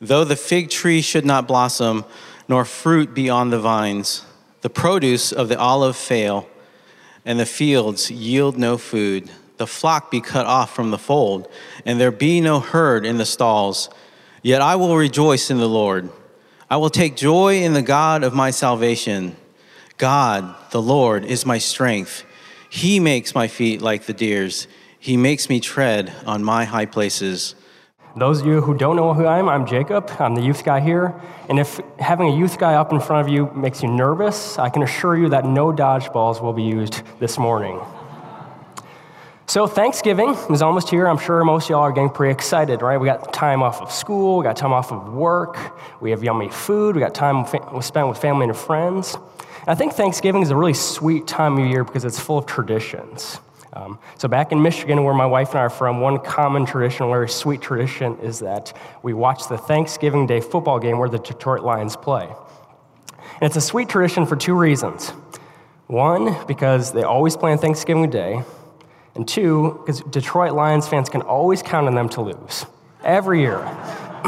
Though the fig tree should not blossom, nor fruit be on the vines, the produce of the olive fail, and the fields yield no food, the flock be cut off from the fold, and there be no herd in the stalls, yet I will rejoice in the Lord. I will take joy in the God of my salvation. God, the Lord, is my strength. He makes my feet like the deer's. He makes me tread on my high places. Those of you who don't know who I am, I'm Jacob. I'm the youth guy here. And if having a youth guy up in front of you makes you nervous, I can assure you that no dodgeballs will be used this morning. So, Thanksgiving is almost here. I'm sure most of y'all are getting pretty excited, right? We got time off of school, we got time off of work, we have yummy food, we got time spent with family and friends. I think Thanksgiving is a really sweet time of year because it's full of traditions. Um, so, back in Michigan, where my wife and I are from, one common tradition, very sweet tradition, is that we watch the Thanksgiving Day football game where the Detroit Lions play. And it's a sweet tradition for two reasons. One, because they always play on Thanksgiving Day, and two, because Detroit Lions fans can always count on them to lose every year.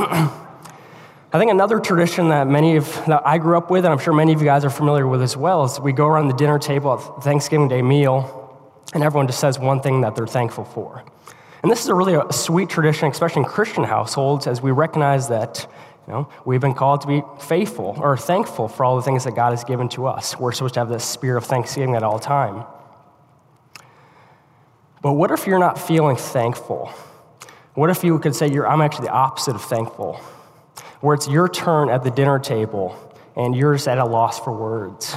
I think another tradition that many of that I grew up with, and I'm sure many of you guys are familiar with as well, is we go around the dinner table at Thanksgiving Day meal and everyone just says one thing that they're thankful for. And this is a really a sweet tradition, especially in Christian households, as we recognize that you know, we've been called to be faithful or thankful for all the things that God has given to us. We're supposed to have this spirit of thanksgiving at all time. But what if you're not feeling thankful? What if you could say, I'm actually the opposite of thankful, where it's your turn at the dinner table and you're just at a loss for words?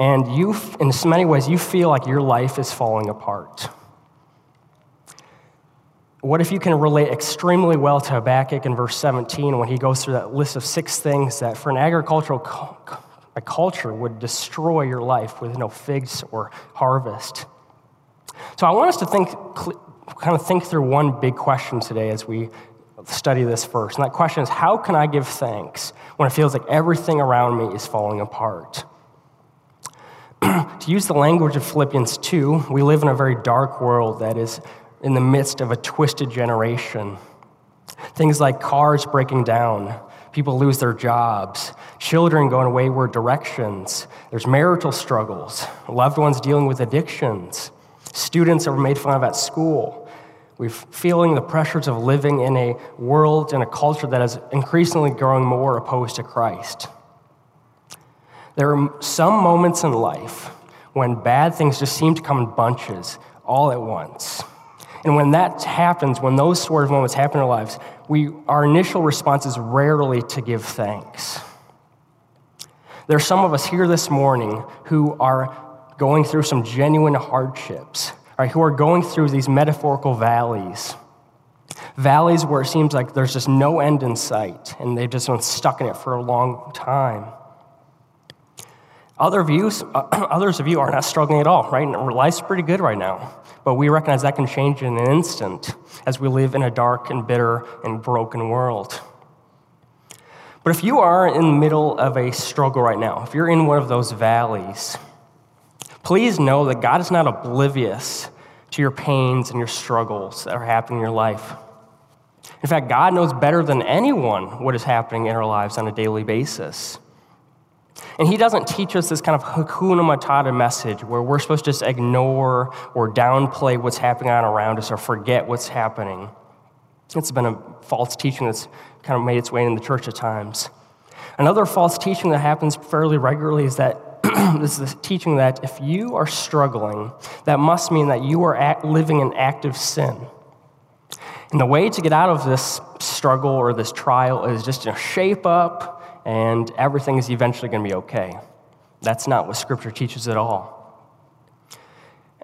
And you, in so many ways, you feel like your life is falling apart. What if you can relate extremely well to Habakkuk in verse 17 when he goes through that list of six things that for an agricultural culture would destroy your life with no figs or harvest? So I want us to think, kind of think through one big question today as we study this first. And that question is how can I give thanks when it feels like everything around me is falling apart? to use the language of Philippians 2, we live in a very dark world that is in the midst of a twisted generation. Things like cars breaking down, people lose their jobs, children going wayward directions, there's marital struggles, loved ones dealing with addictions, students are made fun of at school. We're feeling the pressures of living in a world and a culture that is increasingly growing more opposed to Christ. There are some moments in life when bad things just seem to come in bunches all at once. And when that happens, when those sort of moments happen in our lives, we, our initial response is rarely to give thanks. There are some of us here this morning who are going through some genuine hardships, right, who are going through these metaphorical valleys. Valleys where it seems like there's just no end in sight, and they've just been stuck in it for a long time. Other views, uh, others of you are not struggling at all, right? Life's pretty good right now. But we recognize that can change in an instant as we live in a dark and bitter and broken world. But if you are in the middle of a struggle right now, if you're in one of those valleys, please know that God is not oblivious to your pains and your struggles that are happening in your life. In fact, God knows better than anyone what is happening in our lives on a daily basis. And he doesn't teach us this kind of hakuna matata message where we're supposed to just ignore or downplay what's happening on around us or forget what's happening. It's been a false teaching that's kind of made its way in the church at times. Another false teaching that happens fairly regularly is that this is the teaching that if you are struggling, that must mean that you are living in active sin. And the way to get out of this struggle or this trial is just to shape up and everything is eventually going to be okay. That's not what Scripture teaches at all.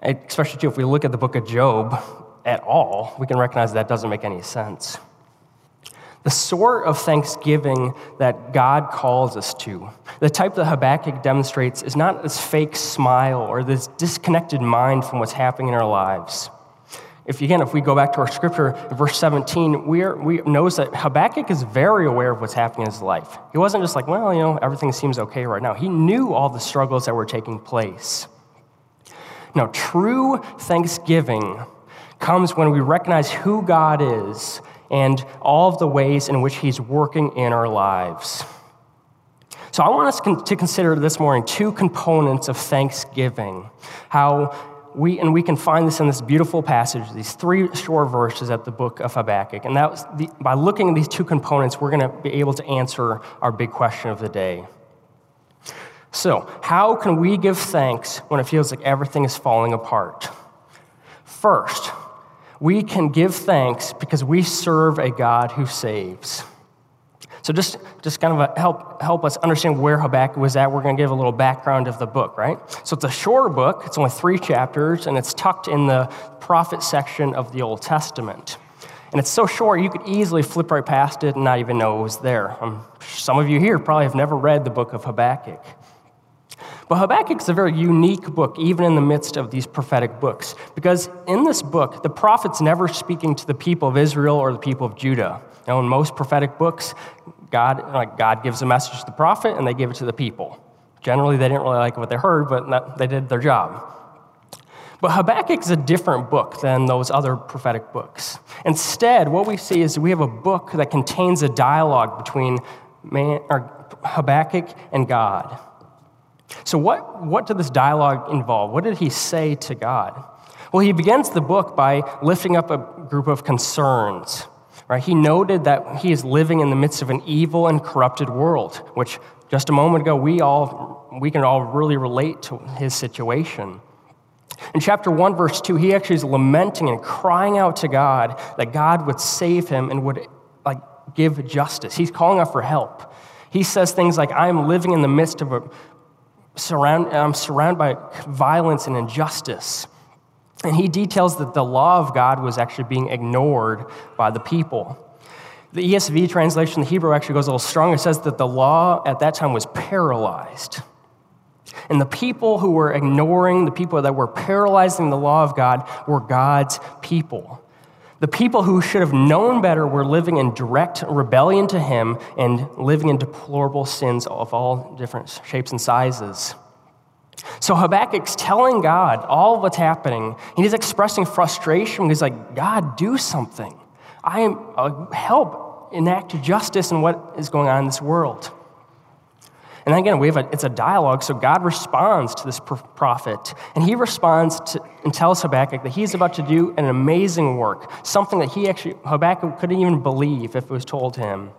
Especially, too, if we look at the book of Job at all, we can recognize that doesn't make any sense. The sort of thanksgiving that God calls us to, the type that Habakkuk demonstrates, is not this fake smile or this disconnected mind from what's happening in our lives. If again, if we go back to our scripture, verse 17, we, are, we notice that Habakkuk is very aware of what's happening in his life. He wasn't just like, well, you know, everything seems okay right now. He knew all the struggles that were taking place. Now, true thanksgiving comes when we recognize who God is and all of the ways in which He's working in our lives. So, I want us to consider this morning two components of thanksgiving. How we, and we can find this in this beautiful passage, these three short verses at the book of Habakkuk. And that was the, by looking at these two components, we're going to be able to answer our big question of the day. So, how can we give thanks when it feels like everything is falling apart? First, we can give thanks because we serve a God who saves. So just, just kind of help, help us understand where Habakkuk was at, we're going to give a little background of the book, right? So it's a shorter book. It's only three chapters, and it's tucked in the prophet section of the Old Testament. And it's so short, you could easily flip right past it and not even know it was there. Um, some of you here probably have never read the book of Habakkuk. But Habakkuk is a very unique book, even in the midst of these prophetic books, because in this book, the prophet's never speaking to the people of Israel or the people of Judah. Now, in most prophetic books, God, like God gives a message to the prophet and they give it to the people. Generally, they didn't really like what they heard, but they did their job. But Habakkuk is a different book than those other prophetic books. Instead, what we see is we have a book that contains a dialogue between man, Habakkuk and God. So, what, what did this dialogue involve? What did he say to God? Well, he begins the book by lifting up a group of concerns Right? He noted that he is living in the midst of an evil and corrupted world, which just a moment ago we all we can all really relate to his situation. In chapter 1, verse 2, he actually is lamenting and crying out to God that God would save him and would like give justice. He's calling out for help. He says things like, I am living in the midst of a surround, I'm surrounded by violence and injustice. And he details that the law of God was actually being ignored by the people. The ESV translation, the Hebrew actually goes a little stronger. It says that the law at that time was paralyzed. And the people who were ignoring, the people that were paralyzing the law of God, were God's people. The people who should have known better were living in direct rebellion to Him and living in deplorable sins of all different shapes and sizes. So Habakkuk's telling God all what's happening. He's expressing frustration. He's like, God, do something. I am uh, help enact justice in what is going on in this world. And again, we have a, it's a dialogue. So God responds to this prophet, and he responds to, and tells Habakkuk that he's about to do an amazing work, something that he actually Habakkuk couldn't even believe if it was told to him.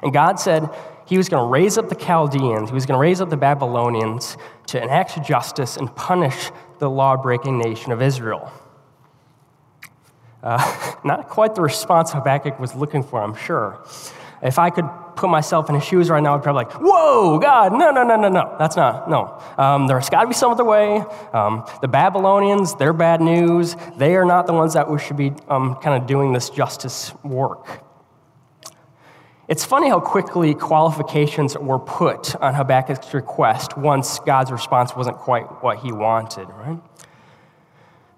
And God said, he was going to raise up the Chaldeans, he was going to raise up the Babylonians to enact justice and punish the law breaking nation of Israel. Uh, not quite the response Habakkuk was looking for, I'm sure. If I could put myself in his shoes right now, I'd probably like, whoa, God, no, no, no, no, no. That's not, no. Um, there's got to be some other way. Um, the Babylonians, they're bad news. They are not the ones that we should be um, kind of doing this justice work. It's funny how quickly qualifications were put on Habakkuk's request once God's response wasn't quite what he wanted, right?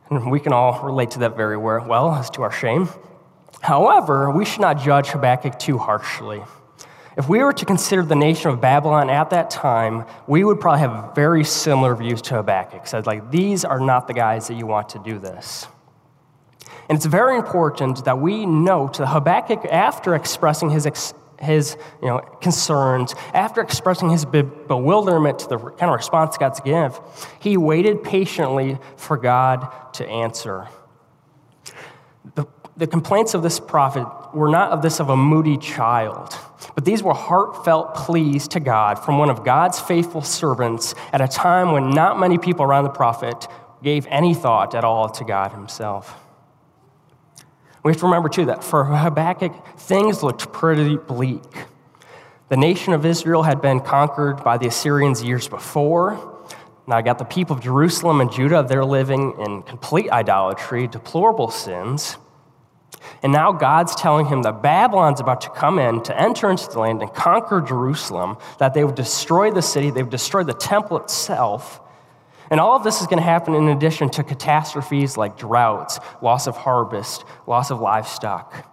And we can all relate to that very well, as to our shame. However, we should not judge Habakkuk too harshly. If we were to consider the nation of Babylon at that time, we would probably have very similar views to Habakkuk. Said, like, these are not the guys that you want to do this. And it's very important that we note that Habakkuk, after expressing his, ex- his you know, concerns, after expressing his be- bewilderment to the kind of response God's give, he waited patiently for God to answer. The, the complaints of this prophet were not of this of a moody child, but these were heartfelt pleas to God from one of God's faithful servants at a time when not many people around the prophet gave any thought at all to God himself. We have to remember, too, that for Habakkuk, things looked pretty bleak. The nation of Israel had been conquered by the Assyrians years before. Now, I got the people of Jerusalem and Judah, they're living in complete idolatry, deplorable sins. And now God's telling him that Babylon's about to come in to enter into the land and conquer Jerusalem, that they would destroy the city, they would destroy the temple itself, and all of this is going to happen in addition to catastrophes like droughts, loss of harvest, loss of livestock.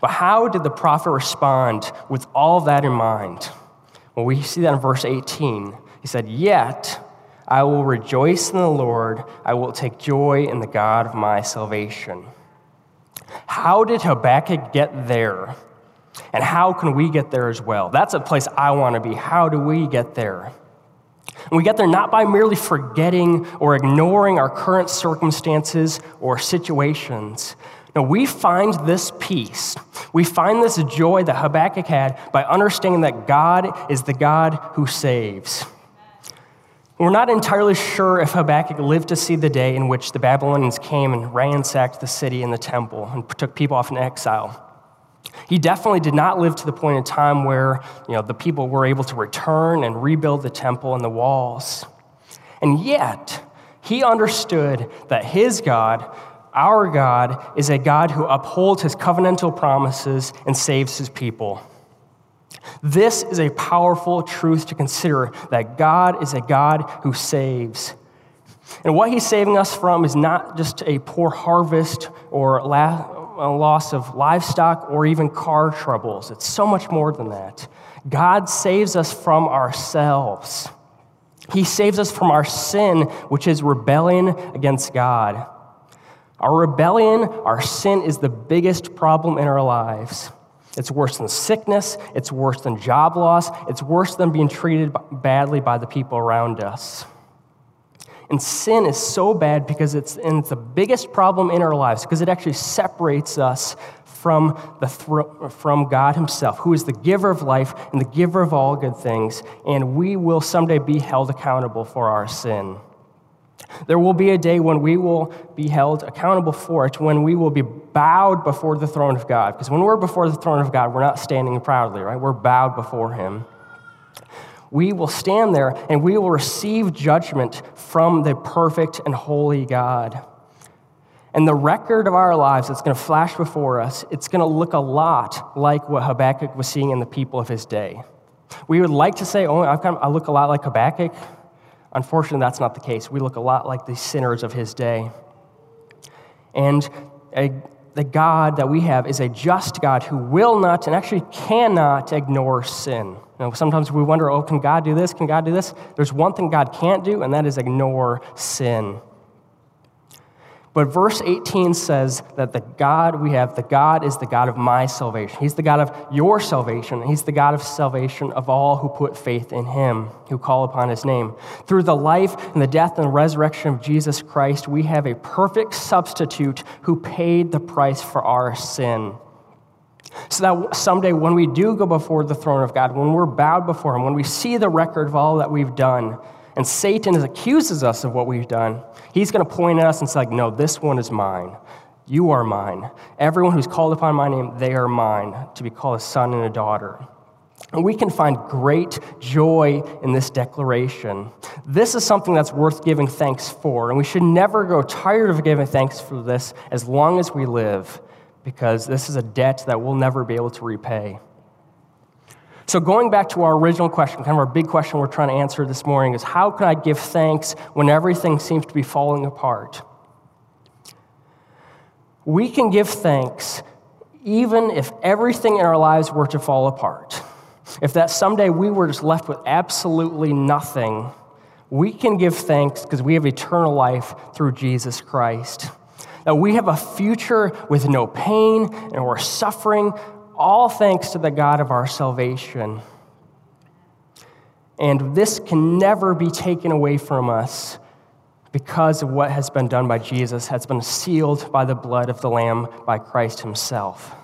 But how did the prophet respond with all that in mind? Well, we see that in verse 18. He said, Yet I will rejoice in the Lord, I will take joy in the God of my salvation. How did Habakkuk get there? And how can we get there as well? That's a place I want to be. How do we get there? And we get there not by merely forgetting or ignoring our current circumstances or situations. No, we find this peace. We find this joy that Habakkuk had by understanding that God is the God who saves. We're not entirely sure if Habakkuk lived to see the day in which the Babylonians came and ransacked the city and the temple and took people off in exile. He definitely did not live to the point in time where you know, the people were able to return and rebuild the temple and the walls. And yet, he understood that his God, our God, is a God who upholds his covenantal promises and saves his people. This is a powerful truth to consider that God is a God who saves. And what he's saving us from is not just a poor harvest or a loss of livestock or even car troubles. It's so much more than that. God saves us from ourselves. He saves us from our sin, which is rebellion against God. Our rebellion, our sin, is the biggest problem in our lives. It's worse than sickness, it's worse than job loss, it's worse than being treated badly by the people around us. And sin is so bad because it's, and it's the biggest problem in our lives because it actually separates us from, the from God Himself, who is the giver of life and the giver of all good things. And we will someday be held accountable for our sin. There will be a day when we will be held accountable for it, when we will be bowed before the throne of God. Because when we're before the throne of God, we're not standing proudly, right? We're bowed before Him we will stand there and we will receive judgment from the perfect and holy God. And the record of our lives that's going to flash before us, it's going to look a lot like what Habakkuk was seeing in the people of his day. We would like to say, oh, I look a lot like Habakkuk. Unfortunately, that's not the case. We look a lot like the sinners of his day. And a the God that we have is a just God who will not and actually cannot ignore sin. You know, sometimes we wonder, oh, can God do this? Can God do this? There's one thing God can't do, and that is ignore sin. But verse 18 says that the God we have, the God is the God of my salvation. He's the God of your salvation. He's the God of salvation of all who put faith in him, who call upon his name. Through the life and the death and resurrection of Jesus Christ, we have a perfect substitute who paid the price for our sin. So that someday when we do go before the throne of God, when we're bowed before him, when we see the record of all that we've done, and Satan accuses us of what we've done, he's going to point at us and say, like, no, this one is mine. You are mine. Everyone who's called upon my name, they are mine, to be called a son and a daughter. And we can find great joy in this declaration. This is something that's worth giving thanks for, and we should never grow tired of giving thanks for this as long as we live, because this is a debt that we'll never be able to repay. So, going back to our original question, kind of our big question we're trying to answer this morning is how can I give thanks when everything seems to be falling apart? We can give thanks even if everything in our lives were to fall apart. If that someday we were just left with absolutely nothing, we can give thanks because we have eternal life through Jesus Christ. That we have a future with no pain and or suffering all thanks to the God of our salvation. And this can never be taken away from us because of what has been done by Jesus, has been sealed by the blood of the Lamb by Christ Himself.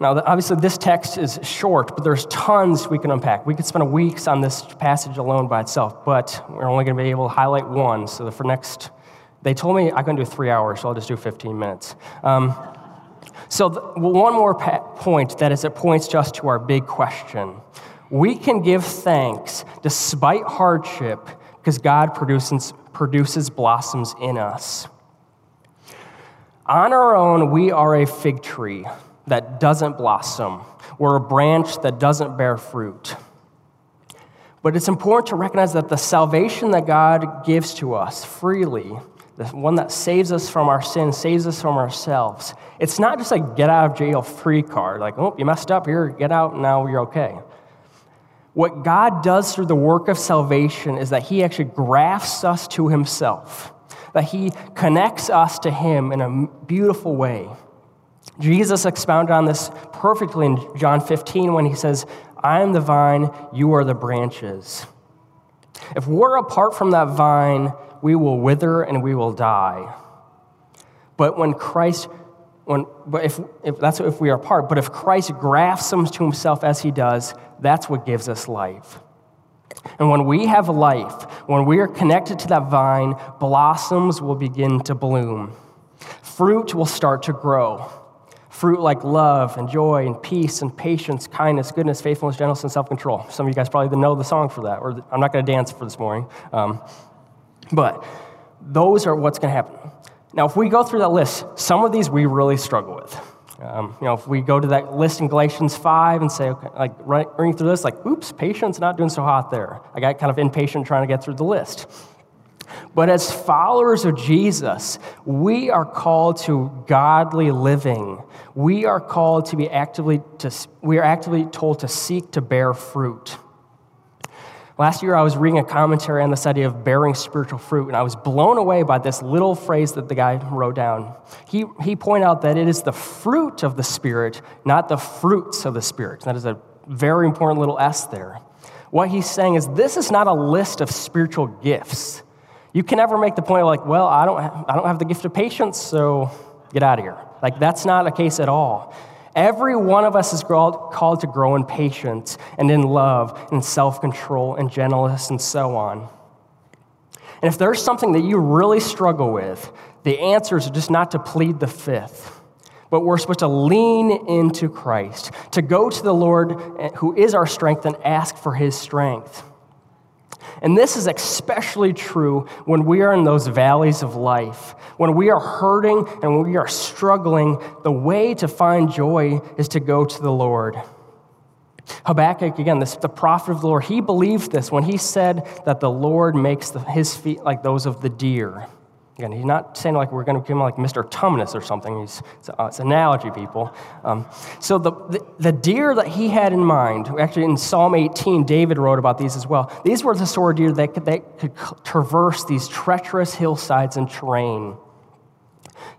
Now, obviously, this text is short, but there's tons we can unpack. We could spend weeks on this passage alone by itself, but we're only going to be able to highlight one. So, for next they told me I couldn't do three hours, so I'll just do 15 minutes. Um, so, one more pa- point that is, it points just to our big question. We can give thanks despite hardship because God produces, produces blossoms in us. On our own, we are a fig tree that doesn't blossom. We're a branch that doesn't bear fruit. But it's important to recognize that the salvation that God gives to us freely the one that saves us from our sin, saves us from ourselves. It's not just like get out of jail free card, like, oh, you messed up here, get out, now you're okay. What God does through the work of salvation is that He actually grafts us to Himself. that He connects us to Him in a beautiful way. Jesus expounded on this perfectly in John 15 when He says, I am the vine, you are the branches. If we're apart from that vine, we will wither and we will die. But when Christ, when, but if, if that's if we are apart, but if Christ grafts them to himself as he does, that's what gives us life. And when we have life, when we are connected to that vine, blossoms will begin to bloom. Fruit will start to grow. Fruit like love and joy and peace and patience, kindness, goodness, faithfulness, gentleness, and self control. Some of you guys probably know the song for that, or I'm not going to dance for this morning. Um, but those are what's going to happen. Now, if we go through that list, some of these we really struggle with. Um, you know, if we go to that list in Galatians 5 and say, okay, like running through this, like, oops, patience not doing so hot there. I got kind of impatient trying to get through the list. But as followers of Jesus, we are called to godly living. We are called to be actively to, we are actively told to seek to bear fruit. Last year, I was reading a commentary on the study of bearing spiritual fruit, and I was blown away by this little phrase that the guy wrote down. He, he pointed out that it is the fruit of the Spirit, not the fruits of the Spirit. That is a very important little S there. What he's saying is this is not a list of spiritual gifts. You can never make the point of like, well, I don't, have, I don't have the gift of patience, so get out of here. Like, that's not a case at all. Every one of us is called to grow in patience and in love and self control and gentleness and so on. And if there's something that you really struggle with, the answer is just not to plead the fifth, but we're supposed to lean into Christ, to go to the Lord eh, who is our strength and ask for his strength. And this is especially true when we are in those valleys of life. When we are hurting and when we are struggling, the way to find joy is to go to the Lord. Habakkuk, again, this, the prophet of the Lord, he believed this when he said that the Lord makes the, his feet like those of the deer. Again, he's not saying like we're going to become like Mr. Tumnus or something. He's, it's, uh, it's analogy, people. Um, so the, the, the, deer that he had in mind, actually in Psalm 18, David wrote about these as well. These were the sort of deer that could, that could traverse these treacherous hillsides and terrain.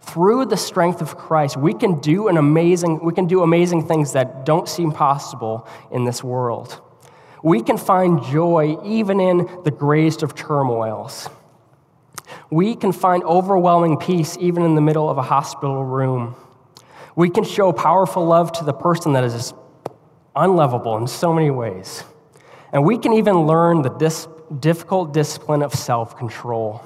Through the strength of Christ, we can do an amazing, we can do amazing things that don't seem possible in this world. We can find joy even in the greatest of turmoils. We can find overwhelming peace even in the middle of a hospital room. We can show powerful love to the person that is unlovable in so many ways. And we can even learn the dis- difficult discipline of self control.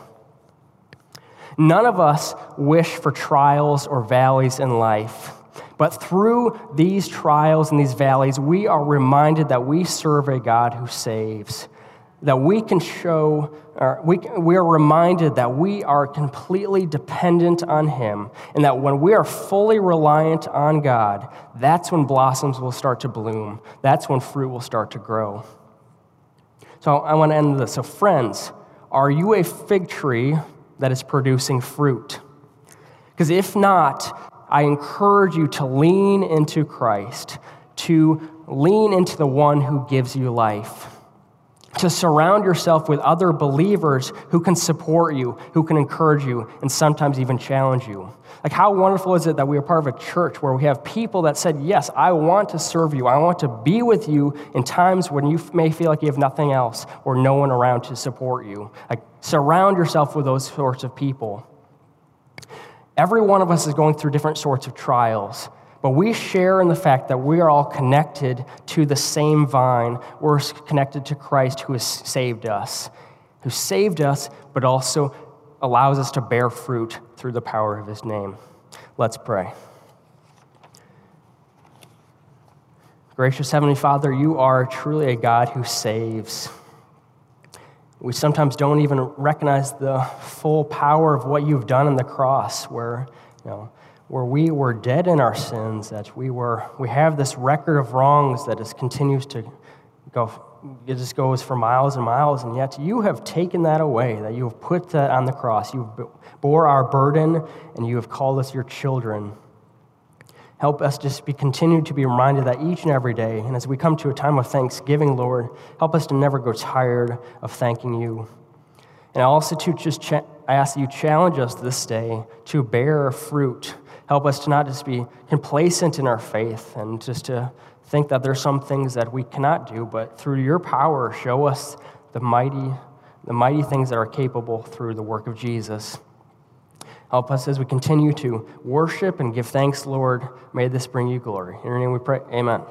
None of us wish for trials or valleys in life. But through these trials and these valleys, we are reminded that we serve a God who saves, that we can show, or we, we are reminded that we are completely dependent on Him, and that when we are fully reliant on God, that's when blossoms will start to bloom. That's when fruit will start to grow. So I want to end this. So, friends, are you a fig tree that is producing fruit? Because if not, I encourage you to lean into Christ, to lean into the one who gives you life to surround yourself with other believers who can support you, who can encourage you, and sometimes even challenge you. Like, how wonderful is it that we are part of a church where we have people that said, Yes, I want to serve you. I want to be with you in times when you may feel like you have nothing else or no one around to support you. Like, surround yourself with those sorts of people. Every one of us is going through different sorts of trials. But we share in the fact that we are all connected to the same vine. We're connected to Christ who has saved us, who saved us, but also allows us to bear fruit through the power of his name. Let's pray. Gracious Heavenly Father, you are truly a God who saves. We sometimes don't even recognize the full power of what you've done on the cross, where, you know, where we were dead in our sins, that we were we have this record of wrongs that just continues to go it just goes for miles and miles, and yet you have taken that away, that you have put that on the cross. You bore our burden, and you have called us your children. Help us just be continued to be reminded that each and every day, and as we come to a time of thanksgiving, Lord, help us to never go tired of thanking you. And I also to just I ask that you challenge us this day to bear fruit. Help us to not just be complacent in our faith and just to think that there's some things that we cannot do, but through your power, show us the mighty, the mighty things that are capable through the work of Jesus. Help us as we continue to worship and give thanks, Lord. May this bring you glory. In your name we pray. Amen.